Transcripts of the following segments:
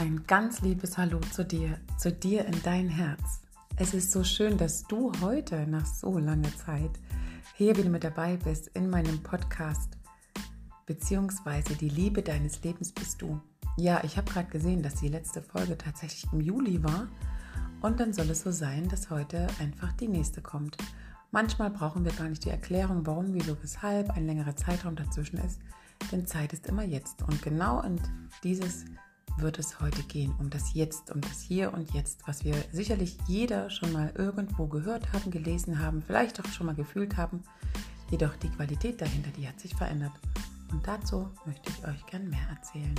Ein ganz liebes Hallo zu dir, zu dir in dein Herz. Es ist so schön, dass du heute nach so langer Zeit hier wieder mit dabei bist in meinem Podcast, beziehungsweise die Liebe deines Lebens bist du. Ja, ich habe gerade gesehen, dass die letzte Folge tatsächlich im Juli war und dann soll es so sein, dass heute einfach die nächste kommt. Manchmal brauchen wir gar nicht die Erklärung, warum, wieso, weshalb ein längerer Zeitraum dazwischen ist, denn Zeit ist immer jetzt und genau in dieses wird es heute gehen, um das Jetzt, um das Hier und Jetzt, was wir sicherlich jeder schon mal irgendwo gehört haben, gelesen haben, vielleicht auch schon mal gefühlt haben. Jedoch die Qualität dahinter, die hat sich verändert. Und dazu möchte ich euch gern mehr erzählen.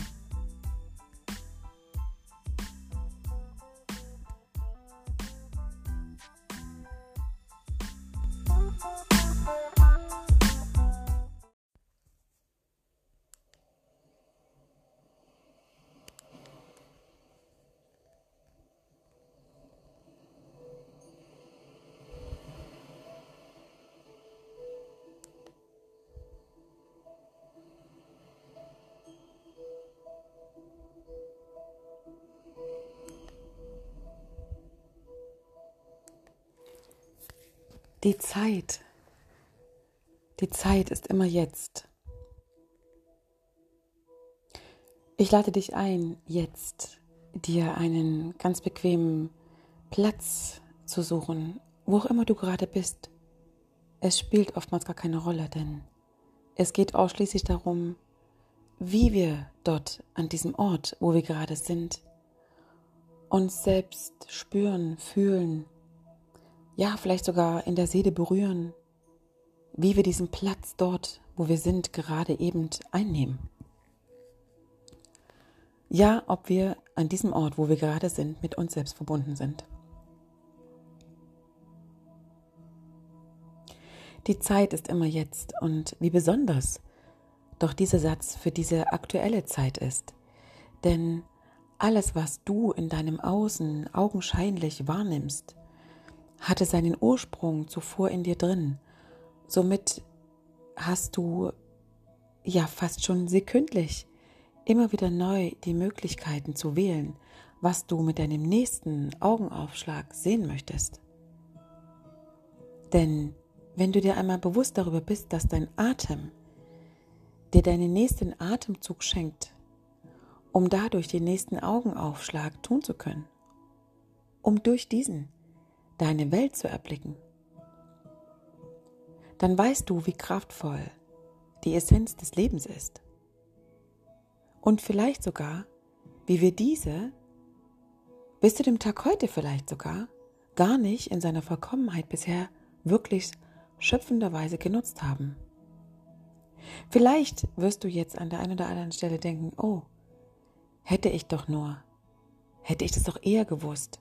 Die Zeit, die Zeit ist immer jetzt. Ich lade dich ein, jetzt dir einen ganz bequemen Platz zu suchen, wo auch immer du gerade bist. Es spielt oftmals gar keine Rolle, denn es geht ausschließlich darum, wie wir dort an diesem Ort, wo wir gerade sind, uns selbst spüren, fühlen, ja, vielleicht sogar in der Seele berühren, wie wir diesen Platz dort, wo wir sind, gerade eben einnehmen. Ja, ob wir an diesem Ort, wo wir gerade sind, mit uns selbst verbunden sind. Die Zeit ist immer jetzt und wie besonders doch dieser Satz für diese aktuelle Zeit ist. Denn alles, was du in deinem Außen augenscheinlich wahrnimmst, hatte seinen Ursprung zuvor in dir drin. Somit hast du ja fast schon sekündlich immer wieder neu die Möglichkeiten zu wählen, was du mit deinem nächsten Augenaufschlag sehen möchtest. Denn wenn du dir einmal bewusst darüber bist, dass dein Atem dir deinen nächsten Atemzug schenkt, um dadurch den nächsten Augenaufschlag tun zu können, um durch diesen deine Welt zu erblicken, dann weißt du, wie kraftvoll die Essenz des Lebens ist. Und vielleicht sogar, wie wir diese bis zu dem Tag heute vielleicht sogar gar nicht in seiner Vollkommenheit bisher wirklich schöpfenderweise genutzt haben. Vielleicht wirst du jetzt an der einen oder anderen Stelle denken, oh, hätte ich doch nur, hätte ich das doch eher gewusst,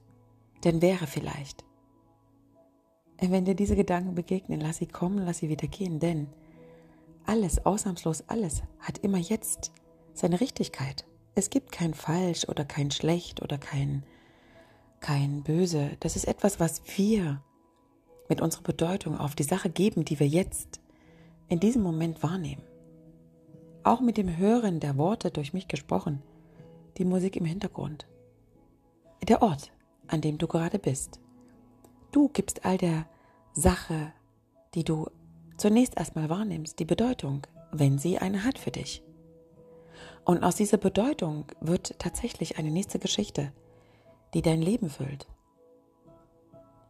denn wäre vielleicht. Wenn dir diese Gedanken begegnen, lass sie kommen, lass sie wieder gehen, denn alles, ausnahmslos alles, hat immer jetzt seine Richtigkeit. Es gibt kein falsch oder kein schlecht oder kein, kein böse. Das ist etwas, was wir mit unserer Bedeutung auf die Sache geben, die wir jetzt in diesem Moment wahrnehmen. Auch mit dem Hören der Worte durch mich gesprochen, die Musik im Hintergrund, der Ort, an dem du gerade bist. Du gibst all der Sache, die du zunächst erstmal wahrnimmst, die Bedeutung, wenn sie eine hat für dich. Und aus dieser Bedeutung wird tatsächlich eine nächste Geschichte, die dein Leben füllt.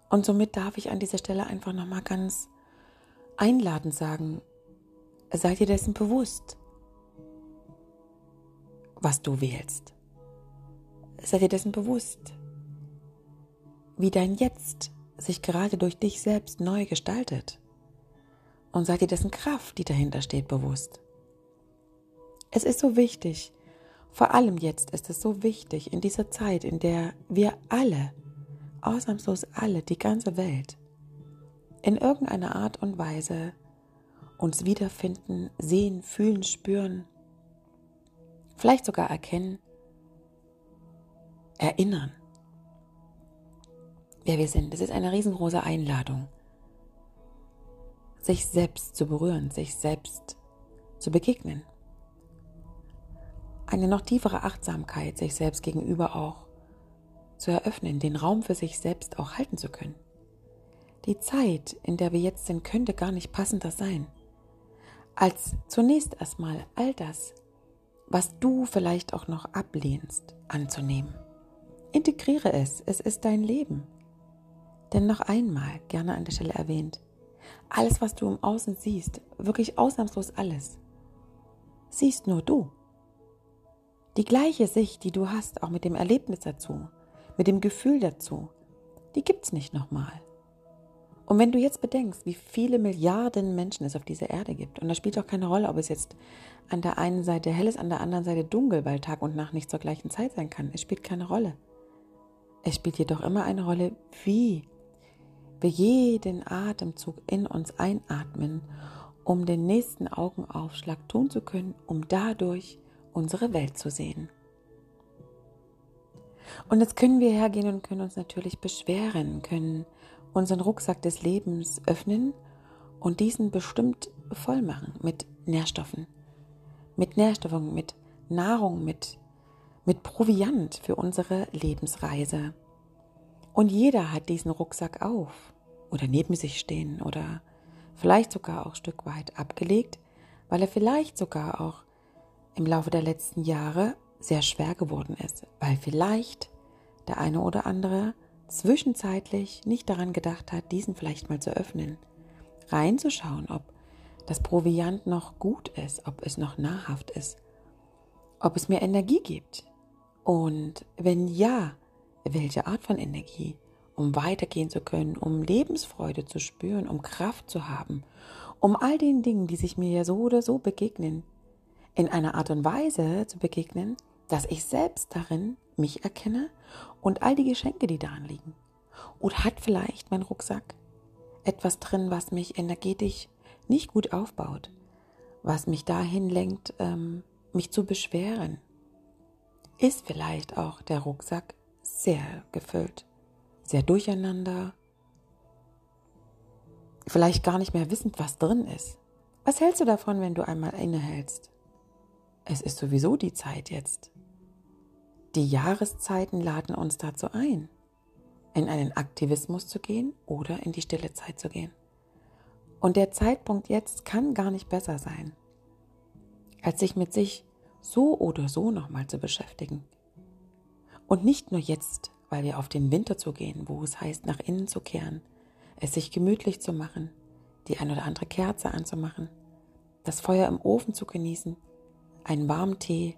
Und somit darf ich an dieser Stelle einfach nochmal ganz einladend sagen, sei dir dessen bewusst, was du wählst. Sei dir dessen bewusst, wie dein Jetzt sich gerade durch dich selbst neu gestaltet. Und sei dir dessen Kraft, die dahinter steht, bewusst. Es ist so wichtig, vor allem jetzt ist es so wichtig, in dieser Zeit, in der wir alle, ausnahmslos alle, die ganze Welt, in irgendeiner Art und Weise uns wiederfinden, sehen, fühlen, spüren, vielleicht sogar erkennen, erinnern wer wir sind. Es ist eine riesengroße Einladung, sich selbst zu berühren, sich selbst zu begegnen. eine noch tiefere Achtsamkeit sich selbst gegenüber auch zu eröffnen, den Raum für sich selbst auch halten zu können. Die Zeit, in der wir jetzt sind, könnte gar nicht passender sein, als zunächst erstmal all das, was du vielleicht auch noch ablehnst, anzunehmen. Integriere es, es ist dein Leben. Denn noch einmal, gerne an der Stelle erwähnt, alles, was du im Außen siehst, wirklich ausnahmslos alles, siehst nur du. Die gleiche Sicht, die du hast, auch mit dem Erlebnis dazu, mit dem Gefühl dazu, die gibt's nicht nochmal. Und wenn du jetzt bedenkst, wie viele Milliarden Menschen es auf dieser Erde gibt, und das spielt auch keine Rolle, ob es jetzt an der einen Seite hell ist, an der anderen Seite dunkel, weil Tag und Nacht nicht zur gleichen Zeit sein kann, es spielt keine Rolle. Es spielt jedoch immer eine Rolle, wie wir jeden Atemzug in uns einatmen, um den nächsten Augenaufschlag tun zu können, um dadurch unsere Welt zu sehen. Und jetzt können wir hergehen und können uns natürlich beschweren, können unseren Rucksack des Lebens öffnen und diesen bestimmt voll machen mit Nährstoffen. Mit Nährstoffen, mit Nahrung, mit, mit Proviant für unsere Lebensreise. Und jeder hat diesen Rucksack auf. Oder neben sich stehen. Oder vielleicht sogar auch ein Stück weit abgelegt, weil er vielleicht sogar auch im Laufe der letzten Jahre sehr schwer geworden ist, weil vielleicht der eine oder andere zwischenzeitlich nicht daran gedacht hat, diesen vielleicht mal zu öffnen, reinzuschauen, ob das Proviant noch gut ist, ob es noch nahrhaft ist, ob es mir Energie gibt. Und wenn ja, welche Art von Energie, um weitergehen zu können, um Lebensfreude zu spüren, um Kraft zu haben, um all den Dingen, die sich mir ja so oder so begegnen, in einer Art und Weise zu begegnen, dass ich selbst darin mich erkenne und all die Geschenke, die darin liegen. Oder hat vielleicht mein Rucksack etwas drin, was mich energetisch nicht gut aufbaut, was mich dahin lenkt, ähm, mich zu beschweren? Ist vielleicht auch der Rucksack sehr gefüllt, sehr durcheinander, vielleicht gar nicht mehr wissend, was drin ist. Was hältst du davon, wenn du einmal innehältst? Es ist sowieso die Zeit jetzt. Die Jahreszeiten laden uns dazu ein, in einen Aktivismus zu gehen oder in die stille Zeit zu gehen. Und der Zeitpunkt jetzt kann gar nicht besser sein, als sich mit sich so oder so nochmal zu beschäftigen. Und nicht nur jetzt, weil wir auf den Winter zugehen, wo es heißt, nach innen zu kehren, es sich gemütlich zu machen, die ein oder andere Kerze anzumachen, das Feuer im Ofen zu genießen, einen warmen Tee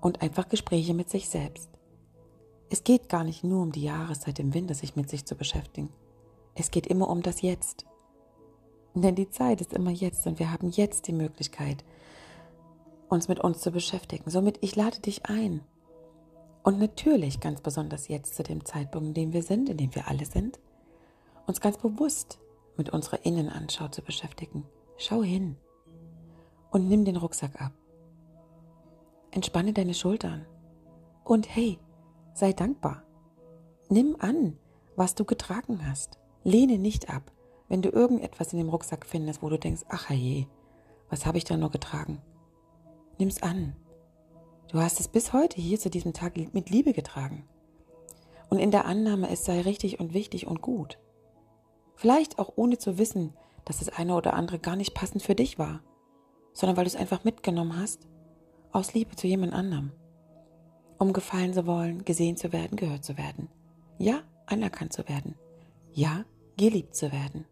und einfach Gespräche mit sich selbst. Es geht gar nicht nur um die Jahreszeit im Winter, sich mit sich zu beschäftigen. Es geht immer um das Jetzt. Denn die Zeit ist immer jetzt und wir haben jetzt die Möglichkeit, uns mit uns zu beschäftigen. Somit, ich lade dich ein. Und natürlich ganz besonders jetzt zu dem Zeitpunkt, in dem wir sind, in dem wir alle sind, uns ganz bewusst mit unserer Innenanschau zu beschäftigen. Schau hin und nimm den Rucksack ab. Entspanne deine Schultern. Und hey, sei dankbar. Nimm an, was du getragen hast. Lehne nicht ab, wenn du irgendetwas in dem Rucksack findest, wo du denkst, ach je, was habe ich da nur getragen? Nimm's an. Du hast es bis heute hier zu diesem Tag mit Liebe getragen. Und in der Annahme, es sei richtig und wichtig und gut. Vielleicht auch ohne zu wissen, dass das eine oder andere gar nicht passend für dich war, sondern weil du es einfach mitgenommen hast aus Liebe zu jemand anderem, um gefallen zu wollen, gesehen zu werden, gehört zu werden. Ja, anerkannt zu werden. Ja, geliebt zu werden.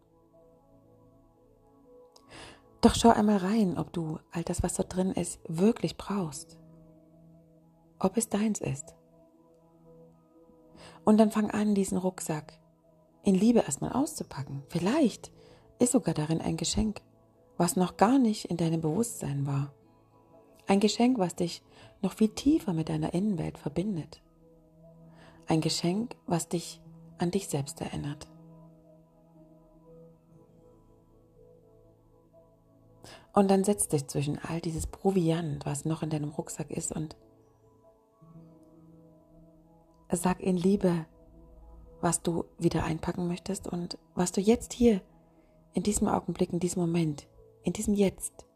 Doch schau einmal rein, ob du all das, was dort drin ist, wirklich brauchst. Ob es deins ist. Und dann fang an, diesen Rucksack in Liebe erstmal auszupacken. Vielleicht ist sogar darin ein Geschenk, was noch gar nicht in deinem Bewusstsein war. Ein Geschenk, was dich noch viel tiefer mit deiner Innenwelt verbindet. Ein Geschenk, was dich an dich selbst erinnert. Und dann setz dich zwischen all dieses Proviant, was noch in deinem Rucksack ist, und sag in Liebe, was du wieder einpacken möchtest und was du jetzt hier, in diesem Augenblick, in diesem Moment, in diesem Jetzt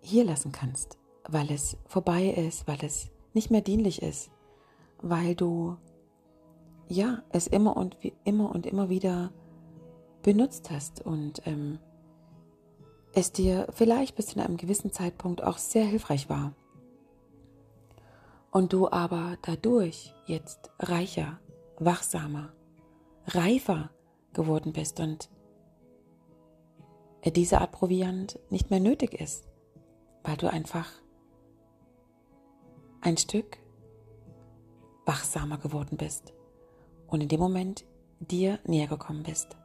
hier lassen kannst weil es vorbei ist, weil es nicht mehr dienlich ist, weil du ja es immer und wie, immer und immer wieder benutzt hast und ähm, es dir vielleicht bis zu einem gewissen Zeitpunkt auch sehr hilfreich war. Und du aber dadurch jetzt reicher, wachsamer, reifer geworden bist und diese Art Proviant nicht mehr nötig ist, weil du einfach ein Stück wachsamer geworden bist und in dem Moment dir näher gekommen bist.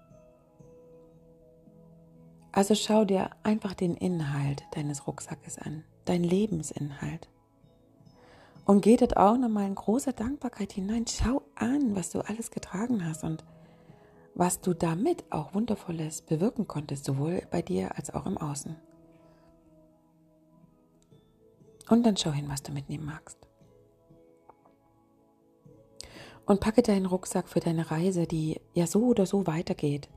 Also schau dir einfach den Inhalt deines Rucksackes an, dein Lebensinhalt. Und geh dort auch nochmal in großer Dankbarkeit hinein. Schau an, was du alles getragen hast und was du damit auch Wundervolles bewirken konntest, sowohl bei dir als auch im Außen. Und dann schau hin, was du mitnehmen magst. Und packe deinen Rucksack für deine Reise, die ja so oder so weitergeht.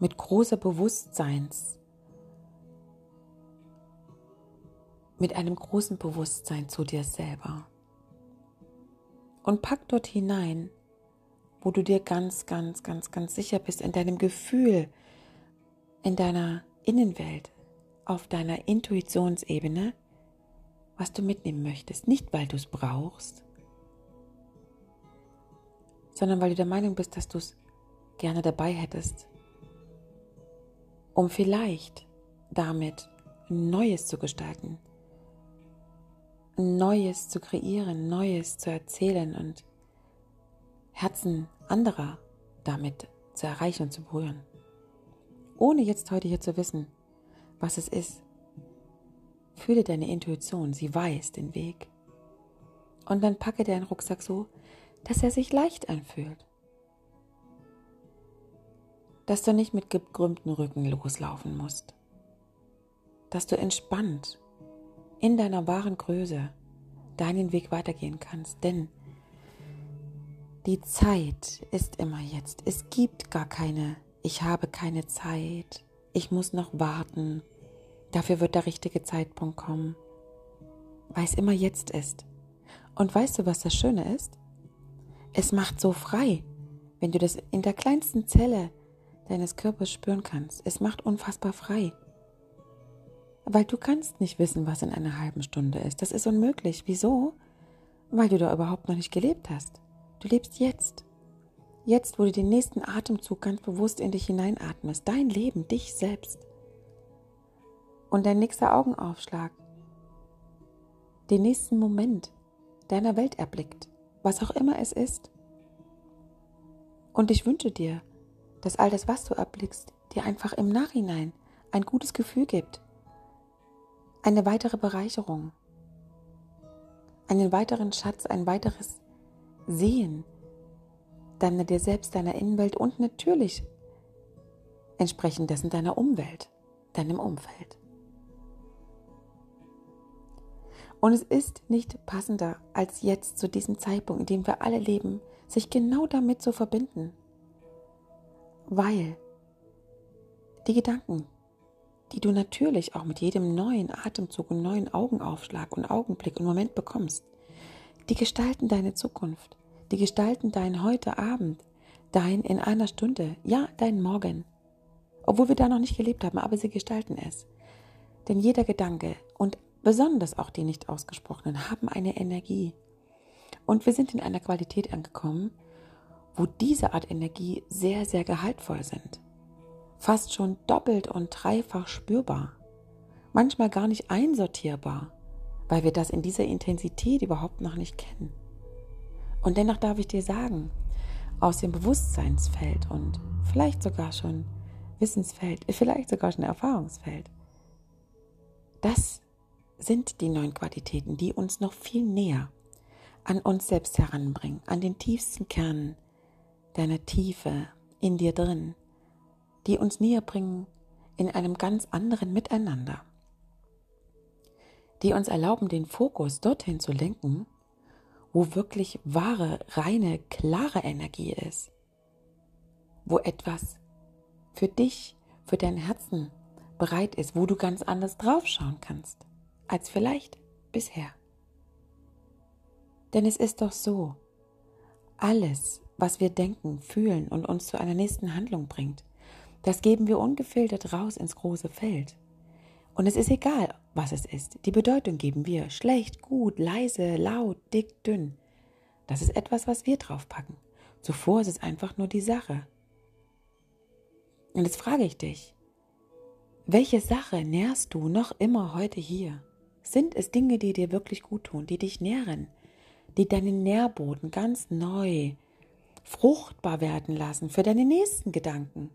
Mit großer Bewusstseins. Mit einem großen Bewusstsein zu dir selber. Und pack dort hinein, wo du dir ganz, ganz, ganz, ganz sicher bist in deinem Gefühl, in deiner Innenwelt, auf deiner Intuitionsebene, was du mitnehmen möchtest. Nicht, weil du es brauchst, sondern weil du der Meinung bist, dass du es gerne dabei hättest, um vielleicht damit Neues zu gestalten, Neues zu kreieren, Neues zu erzählen und Herzen anderer damit zu erreichen und zu berühren. Ohne jetzt heute hier zu wissen, was es ist, Fühle deine Intuition, sie weiß den Weg. Und dann packe deinen Rucksack so, dass er sich leicht anfühlt. Dass du nicht mit gekrümmtem Rücken loslaufen musst. Dass du entspannt in deiner wahren Größe deinen Weg weitergehen kannst. Denn die Zeit ist immer jetzt. Es gibt gar keine, ich habe keine Zeit, ich muss noch warten, Dafür wird der richtige Zeitpunkt kommen, weil es immer jetzt ist. Und weißt du, was das Schöne ist? Es macht so frei, wenn du das in der kleinsten Zelle deines Körpers spüren kannst. Es macht unfassbar frei. Weil du kannst nicht wissen, was in einer halben Stunde ist. Das ist unmöglich. Wieso? Weil du da überhaupt noch nicht gelebt hast. Du lebst jetzt. Jetzt, wo du den nächsten Atemzug ganz bewusst in dich hineinatmest. Dein Leben, dich selbst und dein nächster Augenaufschlag den nächsten Moment deiner Welt erblickt, was auch immer es ist. Und ich wünsche dir, dass all das, was du erblickst, dir einfach im Nachhinein ein gutes Gefühl gibt, eine weitere Bereicherung, einen weiteren Schatz, ein weiteres Sehen deiner dir selbst, deiner Innenwelt und natürlich entsprechend dessen deiner Umwelt, deinem Umfeld. Und es ist nicht passender, als jetzt zu diesem Zeitpunkt, in dem wir alle leben, sich genau damit zu verbinden. Weil die Gedanken, die du natürlich auch mit jedem neuen Atemzug und neuen Augenaufschlag und Augenblick und Moment bekommst, die gestalten deine Zukunft, die gestalten dein heute Abend, dein in einer Stunde, ja, dein Morgen. Obwohl wir da noch nicht gelebt haben, aber sie gestalten es. Denn jeder Gedanke und besonders auch die nicht ausgesprochenen, haben eine Energie. Und wir sind in einer Qualität angekommen, wo diese Art Energie sehr, sehr gehaltvoll sind. Fast schon doppelt und dreifach spürbar. Manchmal gar nicht einsortierbar, weil wir das in dieser Intensität überhaupt noch nicht kennen. Und dennoch darf ich dir sagen, aus dem Bewusstseinsfeld und vielleicht sogar schon Wissensfeld, vielleicht sogar schon Erfahrungsfeld, das sind die neuen Qualitäten, die uns noch viel näher an uns selbst heranbringen, an den tiefsten Kern deiner Tiefe in dir drin, die uns näher bringen in einem ganz anderen Miteinander, die uns erlauben, den Fokus dorthin zu lenken, wo wirklich wahre, reine, klare Energie ist, wo etwas für dich, für dein Herzen bereit ist, wo du ganz anders draufschauen kannst als vielleicht bisher. Denn es ist doch so, alles, was wir denken, fühlen und uns zu einer nächsten Handlung bringt, das geben wir ungefiltert raus ins große Feld. Und es ist egal, was es ist. Die Bedeutung geben wir. Schlecht, gut, leise, laut, dick, dünn. Das ist etwas, was wir draufpacken. Zuvor ist es einfach nur die Sache. Und jetzt frage ich dich, welche Sache nährst du noch immer heute hier? Sind es Dinge, die dir wirklich gut tun, die dich nähren, die deinen Nährboden ganz neu, fruchtbar werden lassen für deine nächsten Gedanken?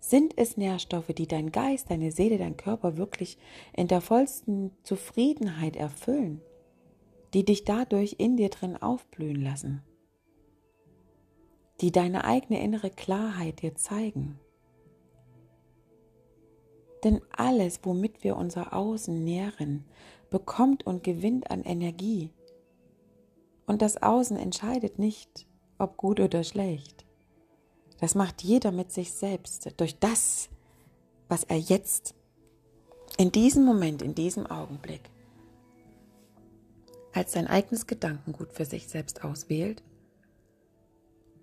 Sind es Nährstoffe, die dein Geist, deine Seele, dein Körper wirklich in der vollsten Zufriedenheit erfüllen, die dich dadurch in dir drin aufblühen lassen, die deine eigene innere Klarheit dir zeigen? Denn alles, womit wir unser Außen nähren, bekommt und gewinnt an Energie. Und das Außen entscheidet nicht, ob gut oder schlecht. Das macht jeder mit sich selbst durch das, was er jetzt in diesem Moment, in diesem Augenblick als sein eigenes Gedankengut für sich selbst auswählt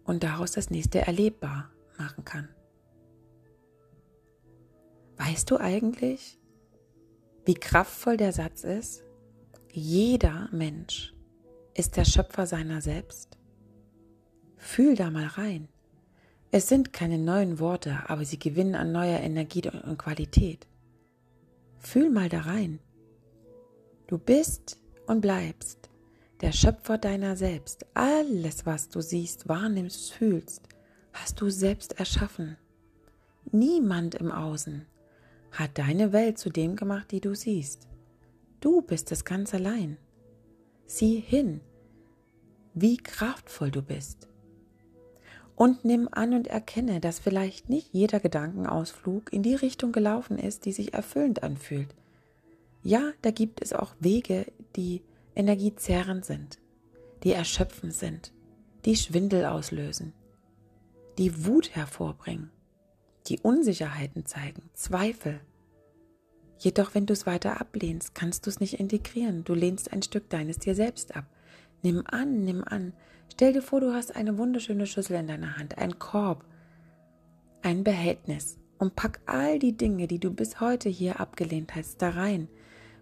und daraus das nächste erlebbar machen kann. Weißt du eigentlich, wie kraftvoll der Satz ist? Jeder Mensch ist der Schöpfer seiner selbst. Fühl da mal rein. Es sind keine neuen Worte, aber sie gewinnen an neuer Energie und Qualität. Fühl mal da rein. Du bist und bleibst der Schöpfer deiner selbst. Alles, was du siehst, wahrnimmst, fühlst, hast du selbst erschaffen. Niemand im Außen hat deine Welt zu dem gemacht, die du siehst. Du bist es ganz allein. Sieh hin, wie kraftvoll du bist. Und nimm an und erkenne, dass vielleicht nicht jeder Gedankenausflug in die Richtung gelaufen ist, die sich erfüllend anfühlt. Ja, da gibt es auch Wege, die energiezerrend sind, die erschöpfend sind, die Schwindel auslösen, die Wut hervorbringen, die Unsicherheiten zeigen, Zweifel. Jedoch, wenn du es weiter ablehnst, kannst du es nicht integrieren. Du lehnst ein Stück deines dir selbst ab. Nimm an, nimm an. Stell dir vor, du hast eine wunderschöne Schüssel in deiner Hand, ein Korb, ein Behältnis und pack all die Dinge, die du bis heute hier abgelehnt hast, da rein.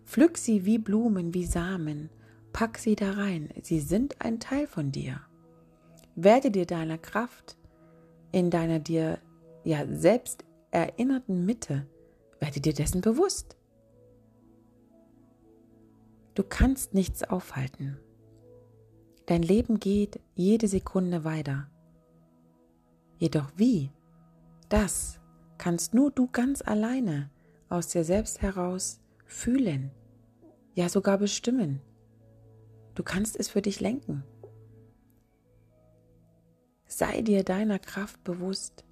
Pflück sie wie Blumen, wie Samen. Pack sie da rein. Sie sind ein Teil von dir. Werde dir deiner Kraft in deiner dir ja selbst erinnerten Mitte, werde dir dessen bewusst. Du kannst nichts aufhalten. Dein Leben geht jede Sekunde weiter. Jedoch wie? Das kannst nur du ganz alleine aus dir selbst heraus fühlen, ja sogar bestimmen. Du kannst es für dich lenken. Sei dir deiner Kraft bewusst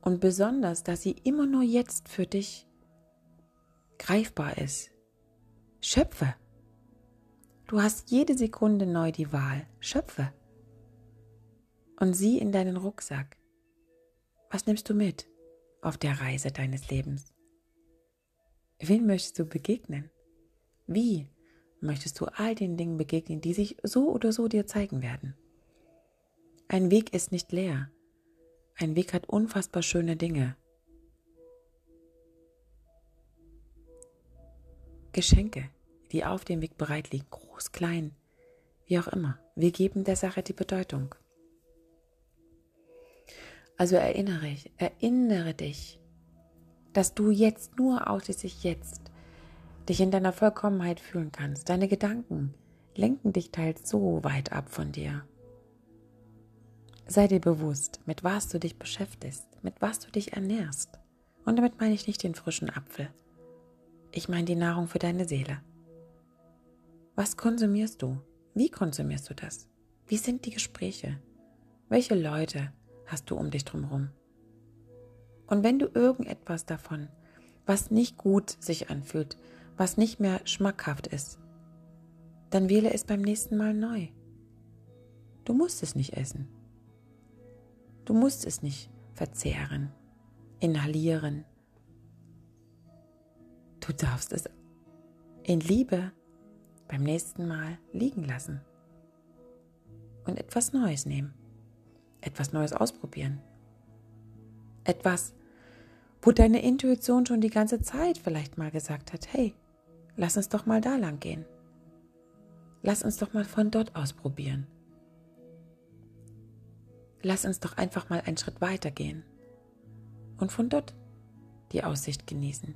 und besonders, dass sie immer nur jetzt für dich greifbar ist. Schöpfe. Du hast jede Sekunde neu die Wahl. Schöpfe. Und sieh in deinen Rucksack. Was nimmst du mit auf der Reise deines Lebens? Wen möchtest du begegnen? Wie möchtest du all den Dingen begegnen, die sich so oder so dir zeigen werden? Ein Weg ist nicht leer. Ein Weg hat unfassbar schöne Dinge. Geschenke, die auf dem Weg bereit liegen, groß, klein, wie auch immer. Wir geben der Sache die Bedeutung. Also erinnere, ich, erinnere dich, dass du jetzt nur ausschließlich jetzt dich in deiner Vollkommenheit fühlen kannst. Deine Gedanken lenken dich teils so weit ab von dir. Sei dir bewusst, mit was du dich beschäftigst, mit was du dich ernährst. Und damit meine ich nicht den frischen Apfel. Ich meine die Nahrung für deine Seele. Was konsumierst du? Wie konsumierst du das? Wie sind die Gespräche? Welche Leute hast du um dich drumherum? Und wenn du irgendetwas davon, was nicht gut sich anfühlt, was nicht mehr schmackhaft ist, dann wähle es beim nächsten Mal neu. Du musst es nicht essen. Du musst es nicht verzehren, inhalieren. Du darfst es in Liebe beim nächsten Mal liegen lassen und etwas Neues nehmen, etwas Neues ausprobieren, etwas, wo deine Intuition schon die ganze Zeit vielleicht mal gesagt hat, hey, lass uns doch mal da lang gehen. Lass uns doch mal von dort aus probieren. Lass uns doch einfach mal einen Schritt weiter gehen und von dort die Aussicht genießen.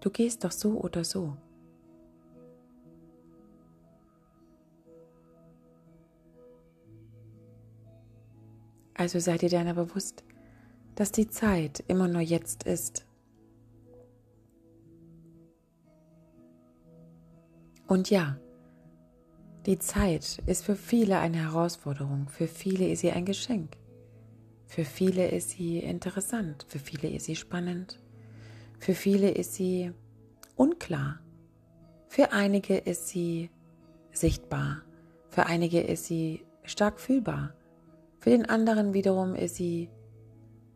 Du gehst doch so oder so. Also sei dir deiner bewusst, dass die Zeit immer nur jetzt ist. Und ja, die Zeit ist für viele eine Herausforderung, für viele ist sie ein Geschenk, für viele ist sie interessant, für viele ist sie spannend, für viele ist sie unklar, für einige ist sie sichtbar, für einige ist sie stark fühlbar, für den anderen wiederum ist sie,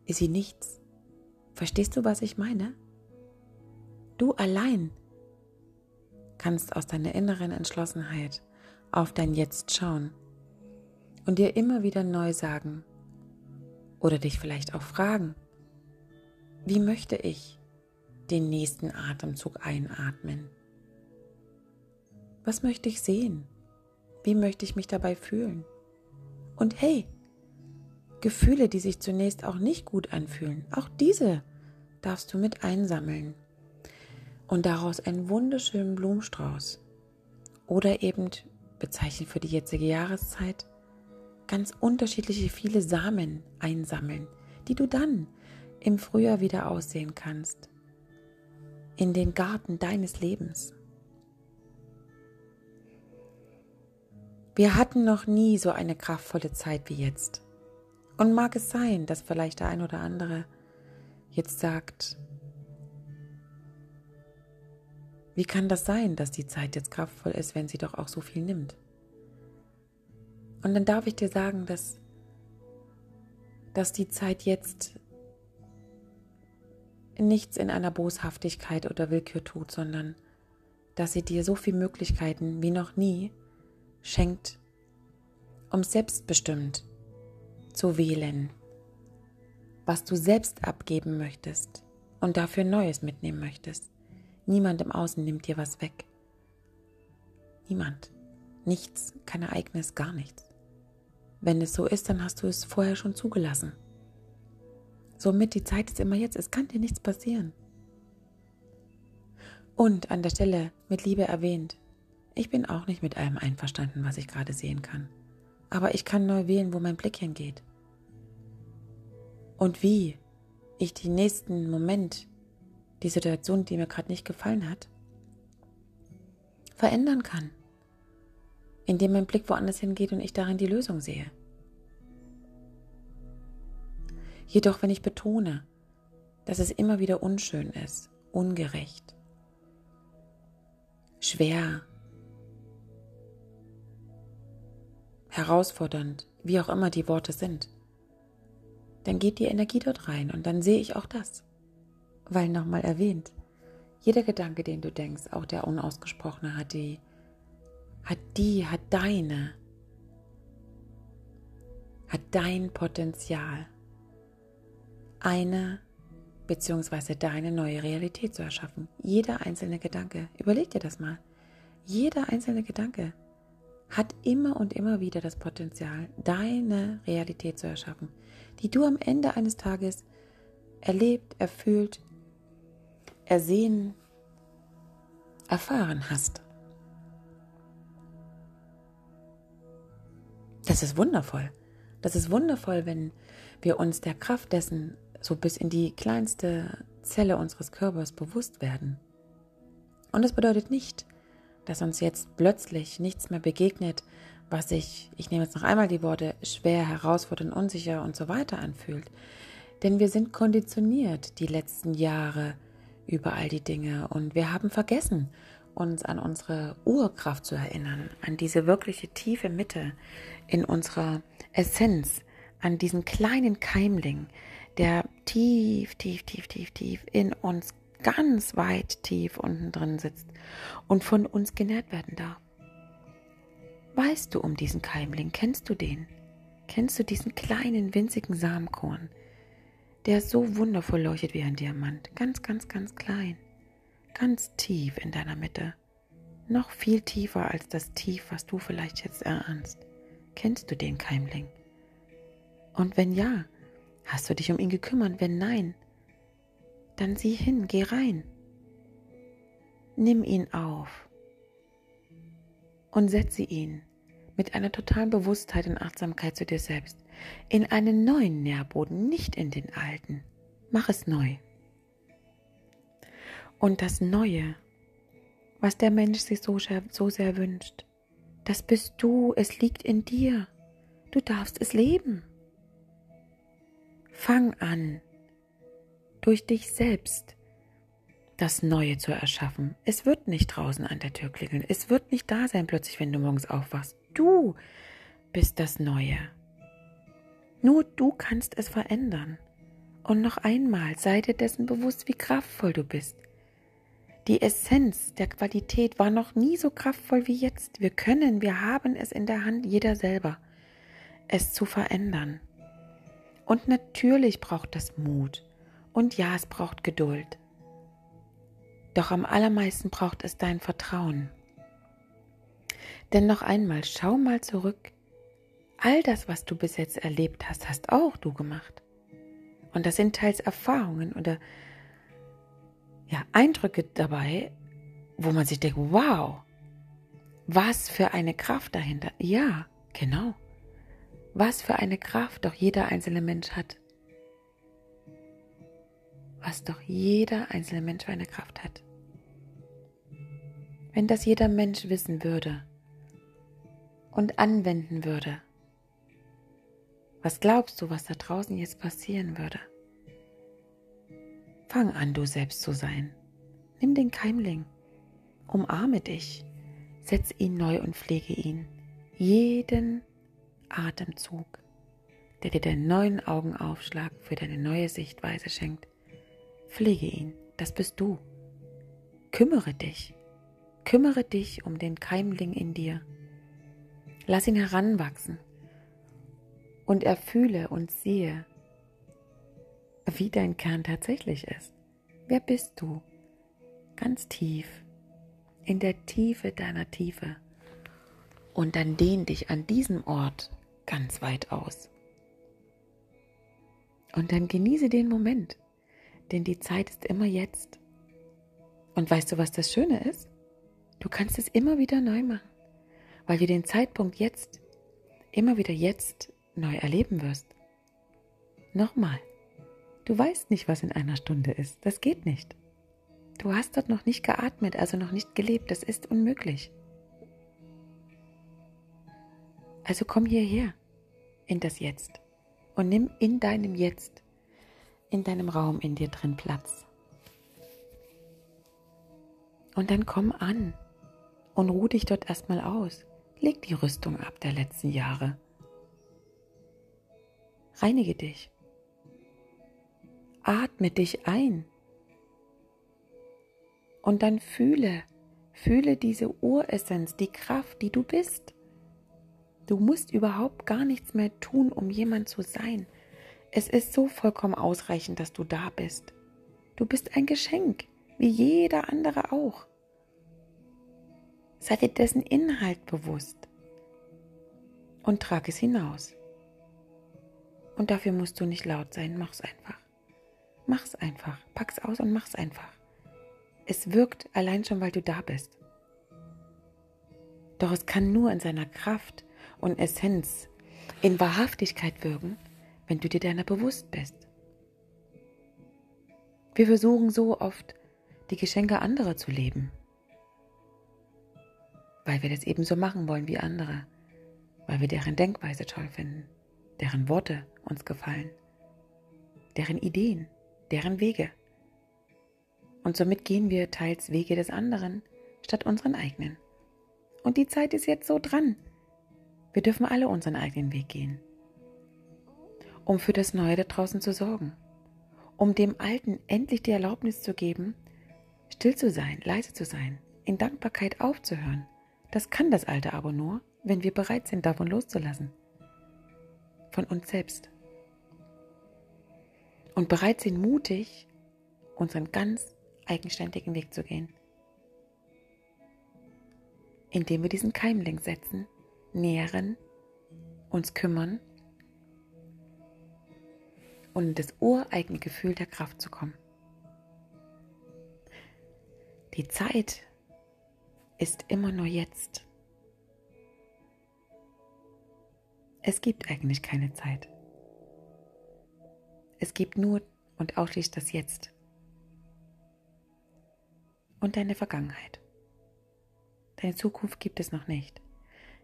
ist sie nichts. Verstehst du, was ich meine? Du allein kannst aus deiner inneren Entschlossenheit auf dein Jetzt schauen und dir immer wieder neu sagen oder dich vielleicht auch fragen, wie möchte ich den nächsten Atemzug einatmen? Was möchte ich sehen? Wie möchte ich mich dabei fühlen? Und hey, Gefühle, die sich zunächst auch nicht gut anfühlen, auch diese darfst du mit einsammeln und daraus einen wunderschönen Blumenstrauß oder eben bezeichnet für die jetzige Jahreszeit ganz unterschiedliche viele Samen einsammeln, die du dann im Frühjahr wieder aussehen kannst, in den Garten deines Lebens. Wir hatten noch nie so eine kraftvolle Zeit wie jetzt. Und mag es sein, dass vielleicht der ein oder andere jetzt sagt, wie kann das sein, dass die Zeit jetzt kraftvoll ist, wenn sie doch auch so viel nimmt? Und dann darf ich dir sagen, dass, dass die Zeit jetzt nichts in einer Boshaftigkeit oder Willkür tut, sondern dass sie dir so viele Möglichkeiten wie noch nie schenkt, um selbstbestimmt zu wählen, was du selbst abgeben möchtest und dafür Neues mitnehmen möchtest. Niemand im Außen nimmt dir was weg. Niemand. Nichts, kein Ereignis, gar nichts. Wenn es so ist, dann hast du es vorher schon zugelassen. Somit die Zeit ist immer jetzt. Es kann dir nichts passieren. Und an der Stelle mit Liebe erwähnt, ich bin auch nicht mit allem einverstanden, was ich gerade sehen kann aber ich kann neu wählen, wo mein Blick hingeht. Und wie ich den nächsten Moment, die Situation, die mir gerade nicht gefallen hat, verändern kann, indem mein Blick woanders hingeht und ich darin die Lösung sehe. Jedoch, wenn ich betone, dass es immer wieder unschön ist, ungerecht, schwer, herausfordernd, wie auch immer die Worte sind, dann geht die Energie dort rein und dann sehe ich auch das. Weil nochmal erwähnt, jeder Gedanke, den du denkst, auch der unausgesprochene, hat die, hat die, hat deine, hat dein Potenzial, eine beziehungsweise deine neue Realität zu erschaffen. Jeder einzelne Gedanke, überleg dir das mal. Jeder einzelne Gedanke hat immer und immer wieder das Potenzial, deine Realität zu erschaffen, die du am Ende eines Tages erlebt, erfüllt, ersehen, erfahren hast. Das ist wundervoll. Das ist wundervoll, wenn wir uns der Kraft dessen so bis in die kleinste Zelle unseres Körpers bewusst werden. Und das bedeutet nicht, dass uns jetzt plötzlich nichts mehr begegnet, was sich, ich nehme jetzt noch einmal die Worte, schwer, herausfordernd, unsicher und so weiter anfühlt. Denn wir sind konditioniert die letzten Jahre über all die Dinge und wir haben vergessen, uns an unsere Urkraft zu erinnern, an diese wirkliche tiefe Mitte in unserer Essenz, an diesen kleinen Keimling, der tief, tief, tief, tief, tief in uns ganz weit tief unten drin sitzt und von uns genährt werden darf. Weißt du um diesen Keimling? Kennst du den? Kennst du diesen kleinen, winzigen Samenkorn, der so wundervoll leuchtet wie ein Diamant? Ganz, ganz, ganz klein. Ganz tief in deiner Mitte. Noch viel tiefer als das Tief, was du vielleicht jetzt erahnst. Kennst du den Keimling? Und wenn ja, hast du dich um ihn gekümmert? Wenn nein, dann sieh hin, geh rein. Nimm ihn auf und setze ihn mit einer totalen Bewusstheit und Achtsamkeit zu dir selbst in einen neuen Nährboden, nicht in den alten. Mach es neu. Und das Neue, was der Mensch sich so, so sehr wünscht, das bist du, es liegt in dir. Du darfst es leben. Fang an, durch dich selbst das Neue zu erschaffen. Es wird nicht draußen an der Tür klingeln. Es wird nicht da sein plötzlich, wenn du morgens aufwachst. Du bist das Neue. Nur du kannst es verändern. Und noch einmal, sei dir dessen bewusst, wie kraftvoll du bist. Die Essenz der Qualität war noch nie so kraftvoll wie jetzt. Wir können, wir haben es in der Hand, jeder selber, es zu verändern. Und natürlich braucht das Mut. Und ja, es braucht Geduld. Doch am allermeisten braucht es dein Vertrauen. Denn noch einmal, schau mal zurück. All das, was du bis jetzt erlebt hast, hast auch du gemacht. Und das sind teils Erfahrungen oder ja, Eindrücke dabei, wo man sich denkt, wow, was für eine Kraft dahinter. Ja, genau. Was für eine Kraft doch jeder einzelne Mensch hat was doch jeder einzelne Mensch für eine Kraft hat. Wenn das jeder Mensch wissen würde und anwenden würde, was glaubst du, was da draußen jetzt passieren würde? Fang an, du selbst zu sein. Nimm den Keimling, umarme dich, setz ihn neu und pflege ihn. Jeden Atemzug, der dir den neuen Augenaufschlag für deine neue Sichtweise schenkt, Pflege ihn, das bist du. Kümmere dich, kümmere dich um den Keimling in dir. Lass ihn heranwachsen und erfühle und sehe, wie dein Kern tatsächlich ist. Wer bist du? Ganz tief, in der Tiefe deiner Tiefe. Und dann dehn dich an diesem Ort ganz weit aus. Und dann genieße den Moment denn die Zeit ist immer jetzt. Und weißt du, was das Schöne ist? Du kannst es immer wieder neu machen, weil du den Zeitpunkt jetzt, immer wieder jetzt neu erleben wirst. Nochmal, du weißt nicht, was in einer Stunde ist. Das geht nicht. Du hast dort noch nicht geatmet, also noch nicht gelebt. Das ist unmöglich. Also komm hierher in das Jetzt und nimm in deinem Jetzt in deinem Raum in dir drin Platz. Und dann komm an und ruh dich dort erstmal aus. Leg die Rüstung ab der letzten Jahre. Reinige dich. Atme dich ein. Und dann fühle, fühle diese Uressenz, die Kraft, die du bist. Du musst überhaupt gar nichts mehr tun, um jemand zu sein. Es ist so vollkommen ausreichend, dass du da bist. Du bist ein Geschenk, wie jeder andere auch. Sei dir dessen Inhalt bewusst und trag es hinaus. Und dafür musst du nicht laut sein, mach's einfach. Mach's einfach, pack's aus und mach's einfach. Es wirkt allein schon, weil du da bist. Doch es kann nur in seiner Kraft und Essenz, in Wahrhaftigkeit wirken, wenn du dir deiner bewusst bist. Wir versuchen so oft, die Geschenke anderer zu leben, weil wir das ebenso machen wollen wie andere, weil wir deren Denkweise toll finden, deren Worte uns gefallen, deren Ideen, deren Wege. Und somit gehen wir teils Wege des anderen statt unseren eigenen. Und die Zeit ist jetzt so dran. Wir dürfen alle unseren eigenen Weg gehen um für das Neue da draußen zu sorgen, um dem Alten endlich die Erlaubnis zu geben, Still zu sein, leise zu sein, in Dankbarkeit aufzuhören, das kann das alte aber nur, wenn wir bereit sind, davon loszulassen. Von uns selbst. Und bereit sind, mutig unseren ganz eigenständigen Weg zu gehen. Indem wir diesen Keimling setzen, nähren, uns kümmern und in das ureigene Gefühl der Kraft zu kommen. Die Zeit ist immer nur jetzt. Es gibt eigentlich keine Zeit. Es gibt nur und ausschließlich das Jetzt und deine Vergangenheit. Deine Zukunft gibt es noch nicht.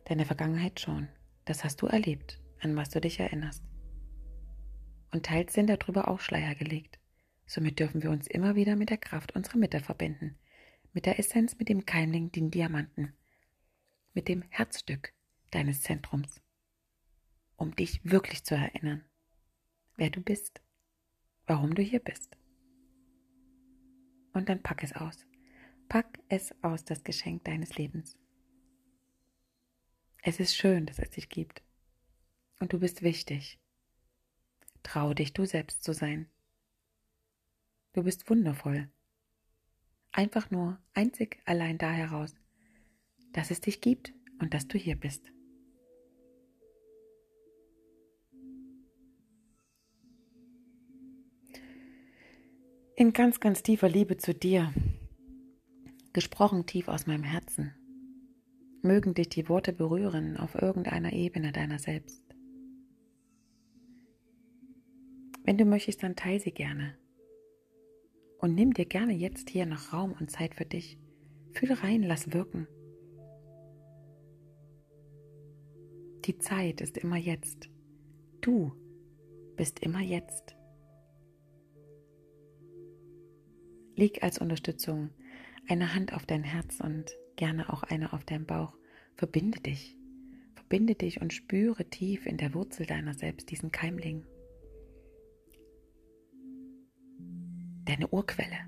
Deine Vergangenheit schon. Das hast du erlebt, an was du dich erinnerst. Und teils sind darüber auch Schleier gelegt. Somit dürfen wir uns immer wieder mit der Kraft unserer Mitte verbinden, mit der Essenz, mit dem Keimling, den Diamanten, mit dem Herzstück deines Zentrums, um dich wirklich zu erinnern, wer du bist, warum du hier bist. Und dann pack es aus. Pack es aus, das Geschenk deines Lebens. Es ist schön, dass es dich gibt. Und du bist wichtig. Trau dich, du selbst zu sein. Du bist wundervoll. Einfach nur einzig allein da heraus, dass es dich gibt und dass du hier bist. In ganz, ganz tiefer Liebe zu dir, gesprochen tief aus meinem Herzen, mögen dich die Worte berühren auf irgendeiner Ebene deiner selbst. Wenn du möchtest, dann teile sie gerne und nimm dir gerne jetzt hier noch Raum und Zeit für dich. Fühl rein, lass wirken. Die Zeit ist immer jetzt. Du bist immer jetzt. Leg als Unterstützung eine Hand auf dein Herz und gerne auch eine auf deinen Bauch. Verbinde dich. Verbinde dich und spüre tief in der Wurzel deiner selbst diesen Keimling. Deine Urquelle.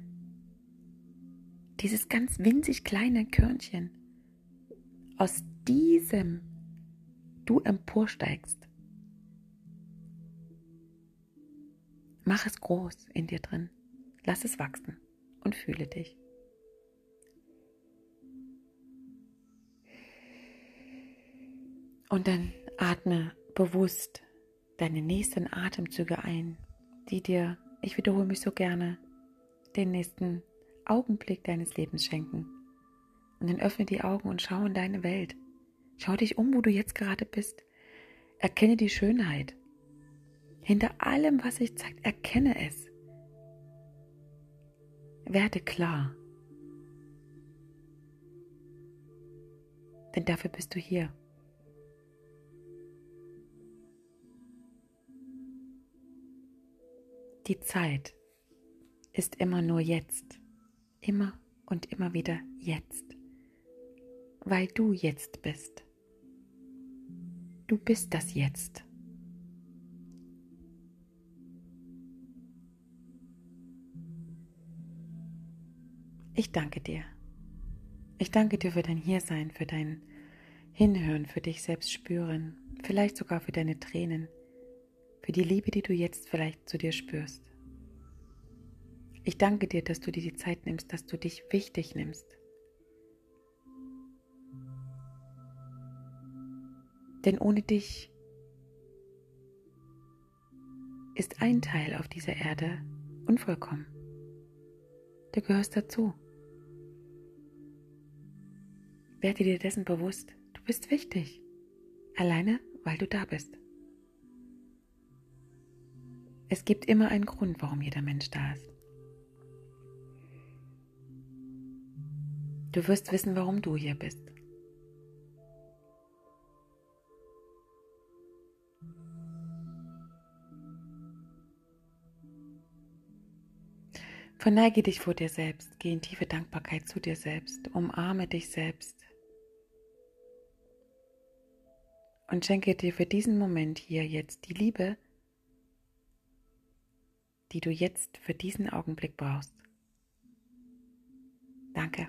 Dieses ganz winzig kleine Körnchen, aus diesem du emporsteigst. Mach es groß in dir drin. Lass es wachsen und fühle dich. Und dann atme bewusst deine nächsten Atemzüge ein, die dir, ich wiederhole mich so gerne, den nächsten Augenblick deines Lebens schenken. Und dann öffne die Augen und schau in deine Welt. Schau dich um, wo du jetzt gerade bist. Erkenne die Schönheit. Hinter allem, was sich zeigt, erkenne es. Werde klar. Denn dafür bist du hier. Die Zeit ist immer nur jetzt. Immer und immer wieder jetzt. Weil du jetzt bist. Du bist das Jetzt. Ich danke dir. Ich danke dir für dein Hiersein, für dein Hinhören, für dich selbst spüren, vielleicht sogar für deine Tränen, für die Liebe, die du jetzt vielleicht zu dir spürst. Ich danke dir, dass du dir die Zeit nimmst, dass du dich wichtig nimmst. Denn ohne dich ist ein Teil auf dieser Erde unvollkommen. Du gehörst dazu. Werde dir dessen bewusst, du bist wichtig, alleine weil du da bist. Es gibt immer einen Grund, warum jeder Mensch da ist. Du wirst wissen, warum du hier bist. Verneige dich vor dir selbst, geh in tiefe Dankbarkeit zu dir selbst, umarme dich selbst und schenke dir für diesen Moment hier jetzt die Liebe, die du jetzt für diesen Augenblick brauchst. Danke.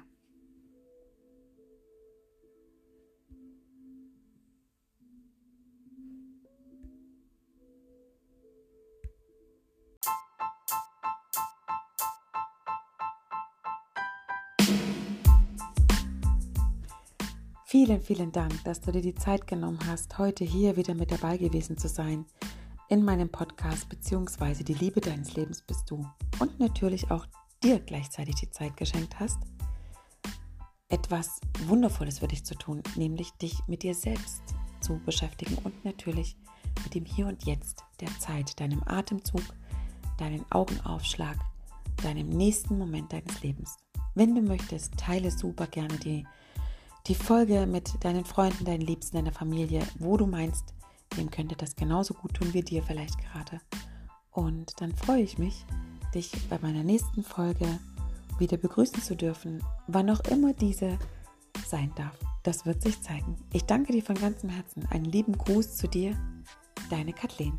Vielen, vielen Dank, dass du dir die Zeit genommen hast, heute hier wieder mit dabei gewesen zu sein in meinem Podcast beziehungsweise die Liebe deines Lebens bist du und natürlich auch dir gleichzeitig die Zeit geschenkt hast, etwas Wundervolles für dich zu tun, nämlich dich mit dir selbst zu beschäftigen und natürlich mit dem Hier und Jetzt der Zeit, deinem Atemzug, deinen Augenaufschlag, deinem nächsten Moment deines Lebens. Wenn du möchtest, teile super gerne die die Folge mit deinen Freunden, deinen Liebsten, deiner Familie, wo du meinst, dem könnte das genauso gut tun wie dir vielleicht gerade. Und dann freue ich mich, dich bei meiner nächsten Folge wieder begrüßen zu dürfen, wann auch immer diese sein darf. Das wird sich zeigen. Ich danke dir von ganzem Herzen. Einen lieben Gruß zu dir, deine Kathleen.